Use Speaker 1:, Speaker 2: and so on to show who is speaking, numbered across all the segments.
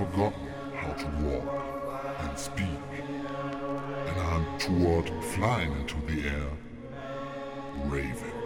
Speaker 1: forgotten how to walk and speak, and I'm toward flying into the air, raving.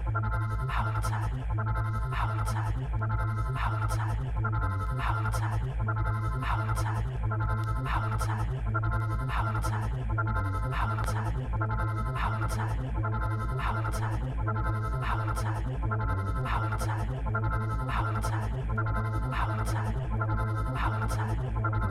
Speaker 2: outside, outside, outside, outside.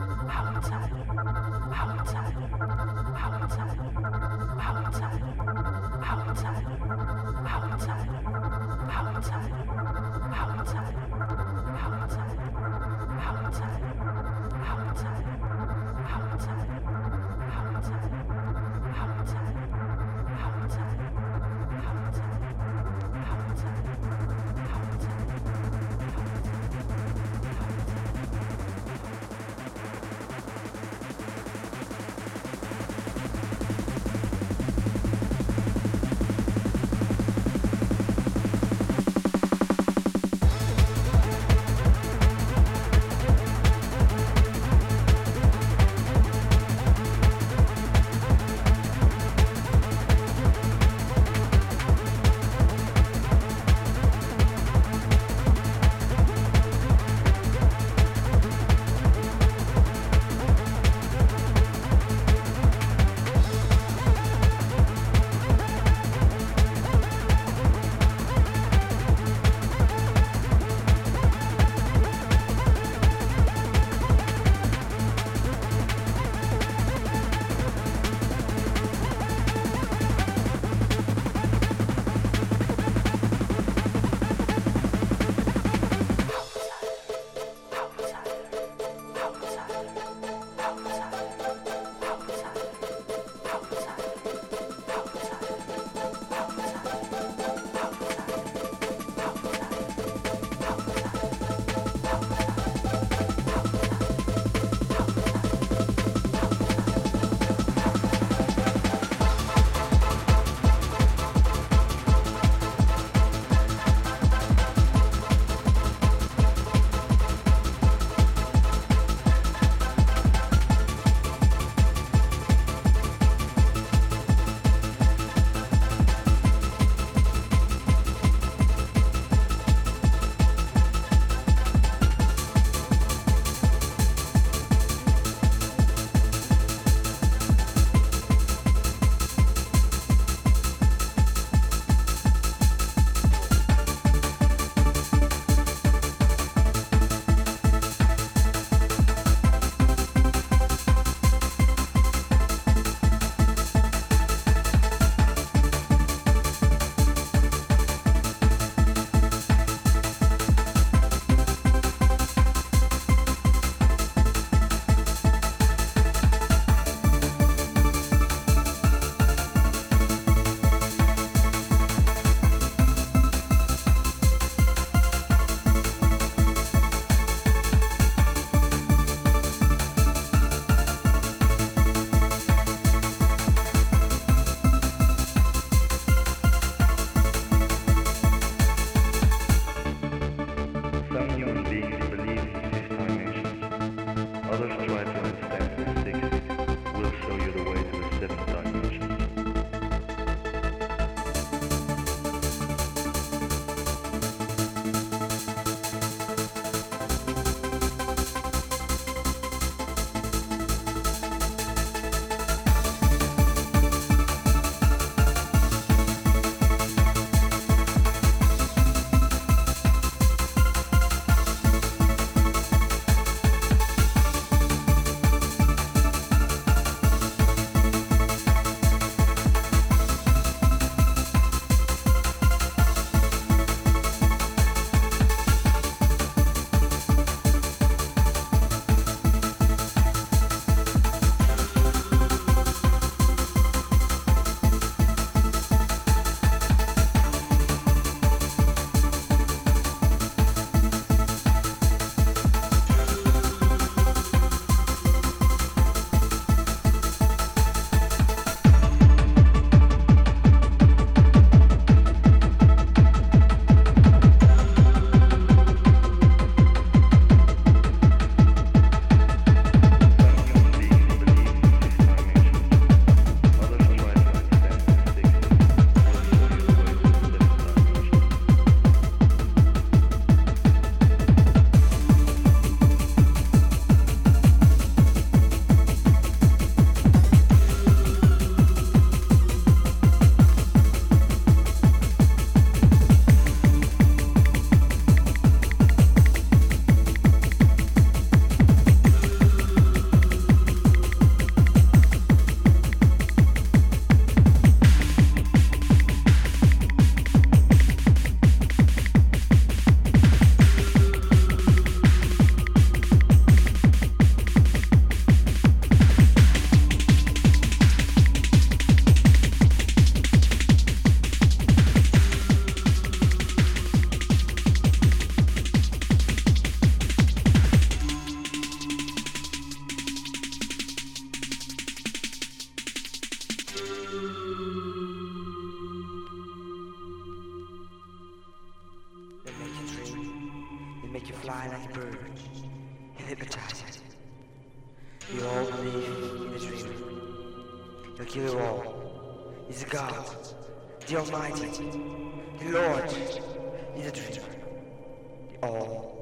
Speaker 2: Like a bird, he'll hypnotize you. You all believe in the dreamer. Kill you all. He's a God, the Almighty, the Lord, he's a dreamer. The all,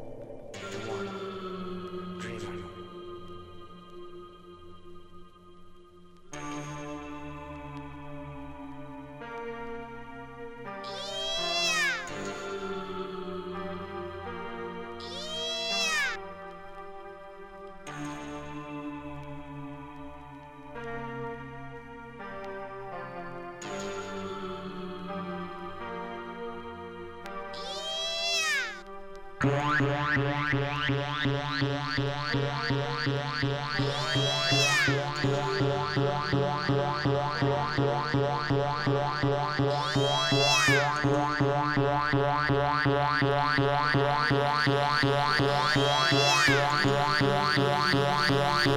Speaker 2: Yeah.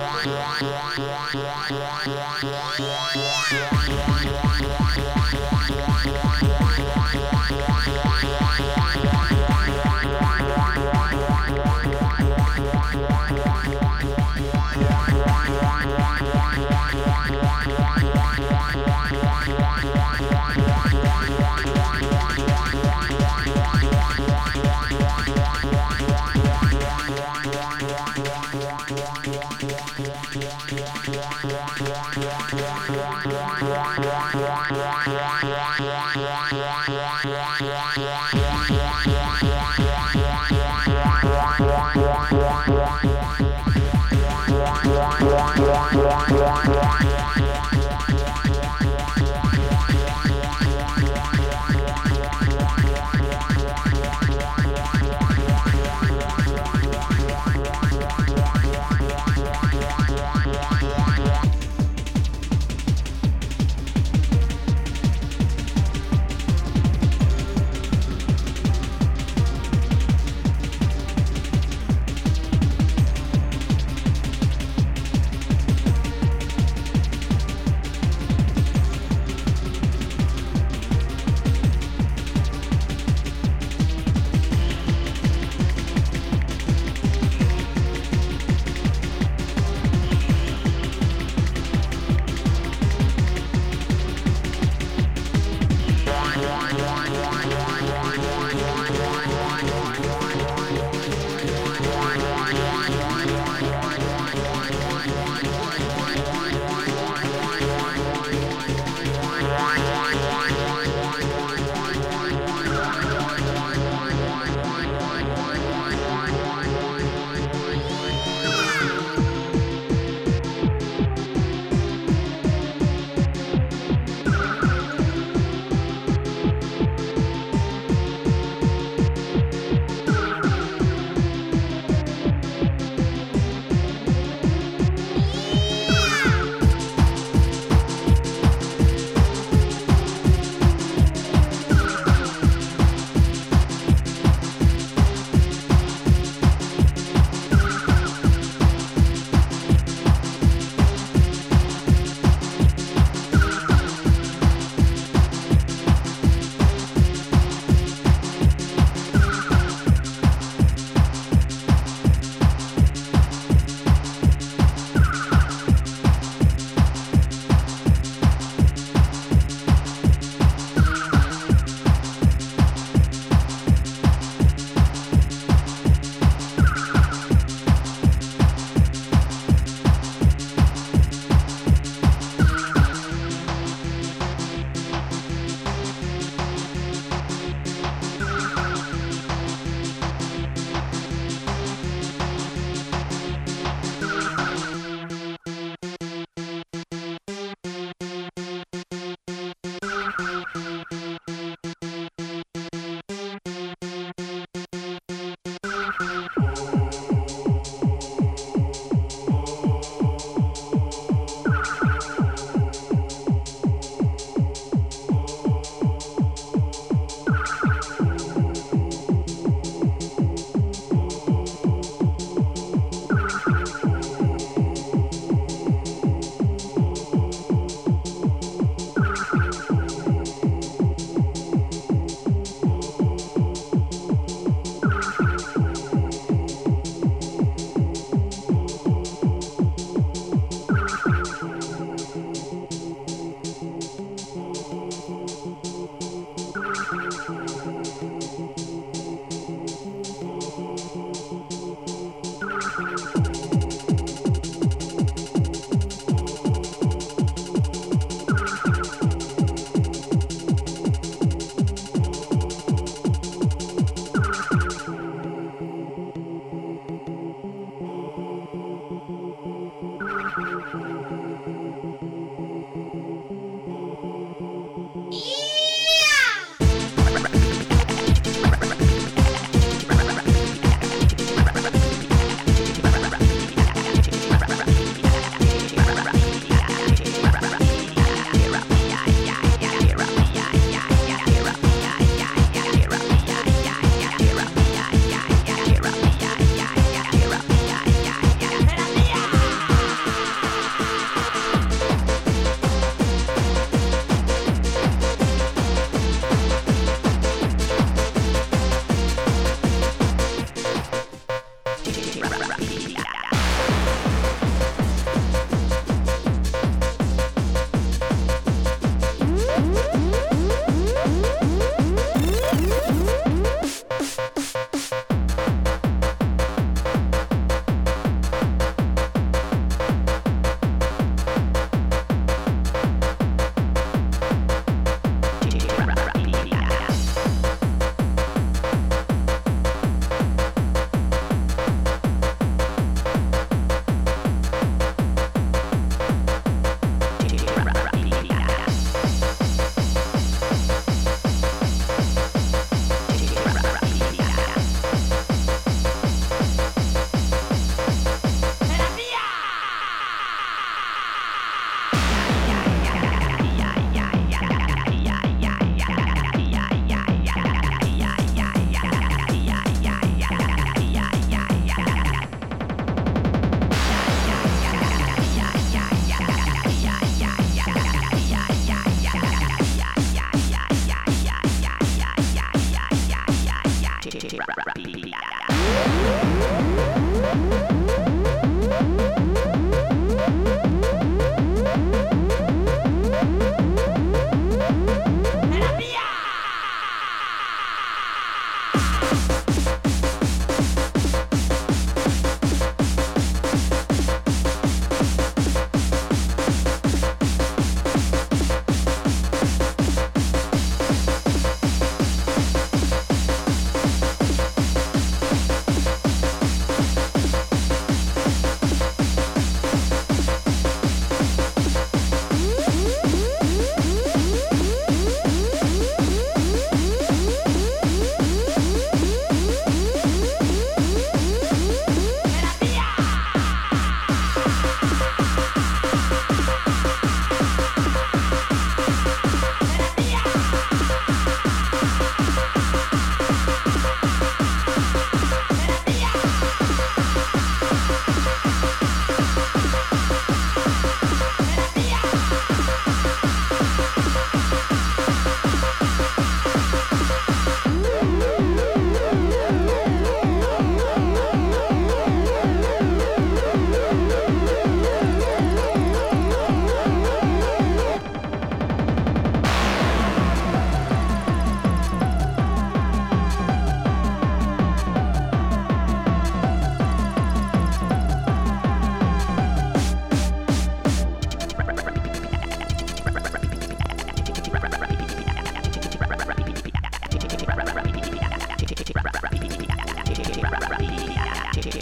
Speaker 2: one, one, one.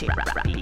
Speaker 2: House, house, house,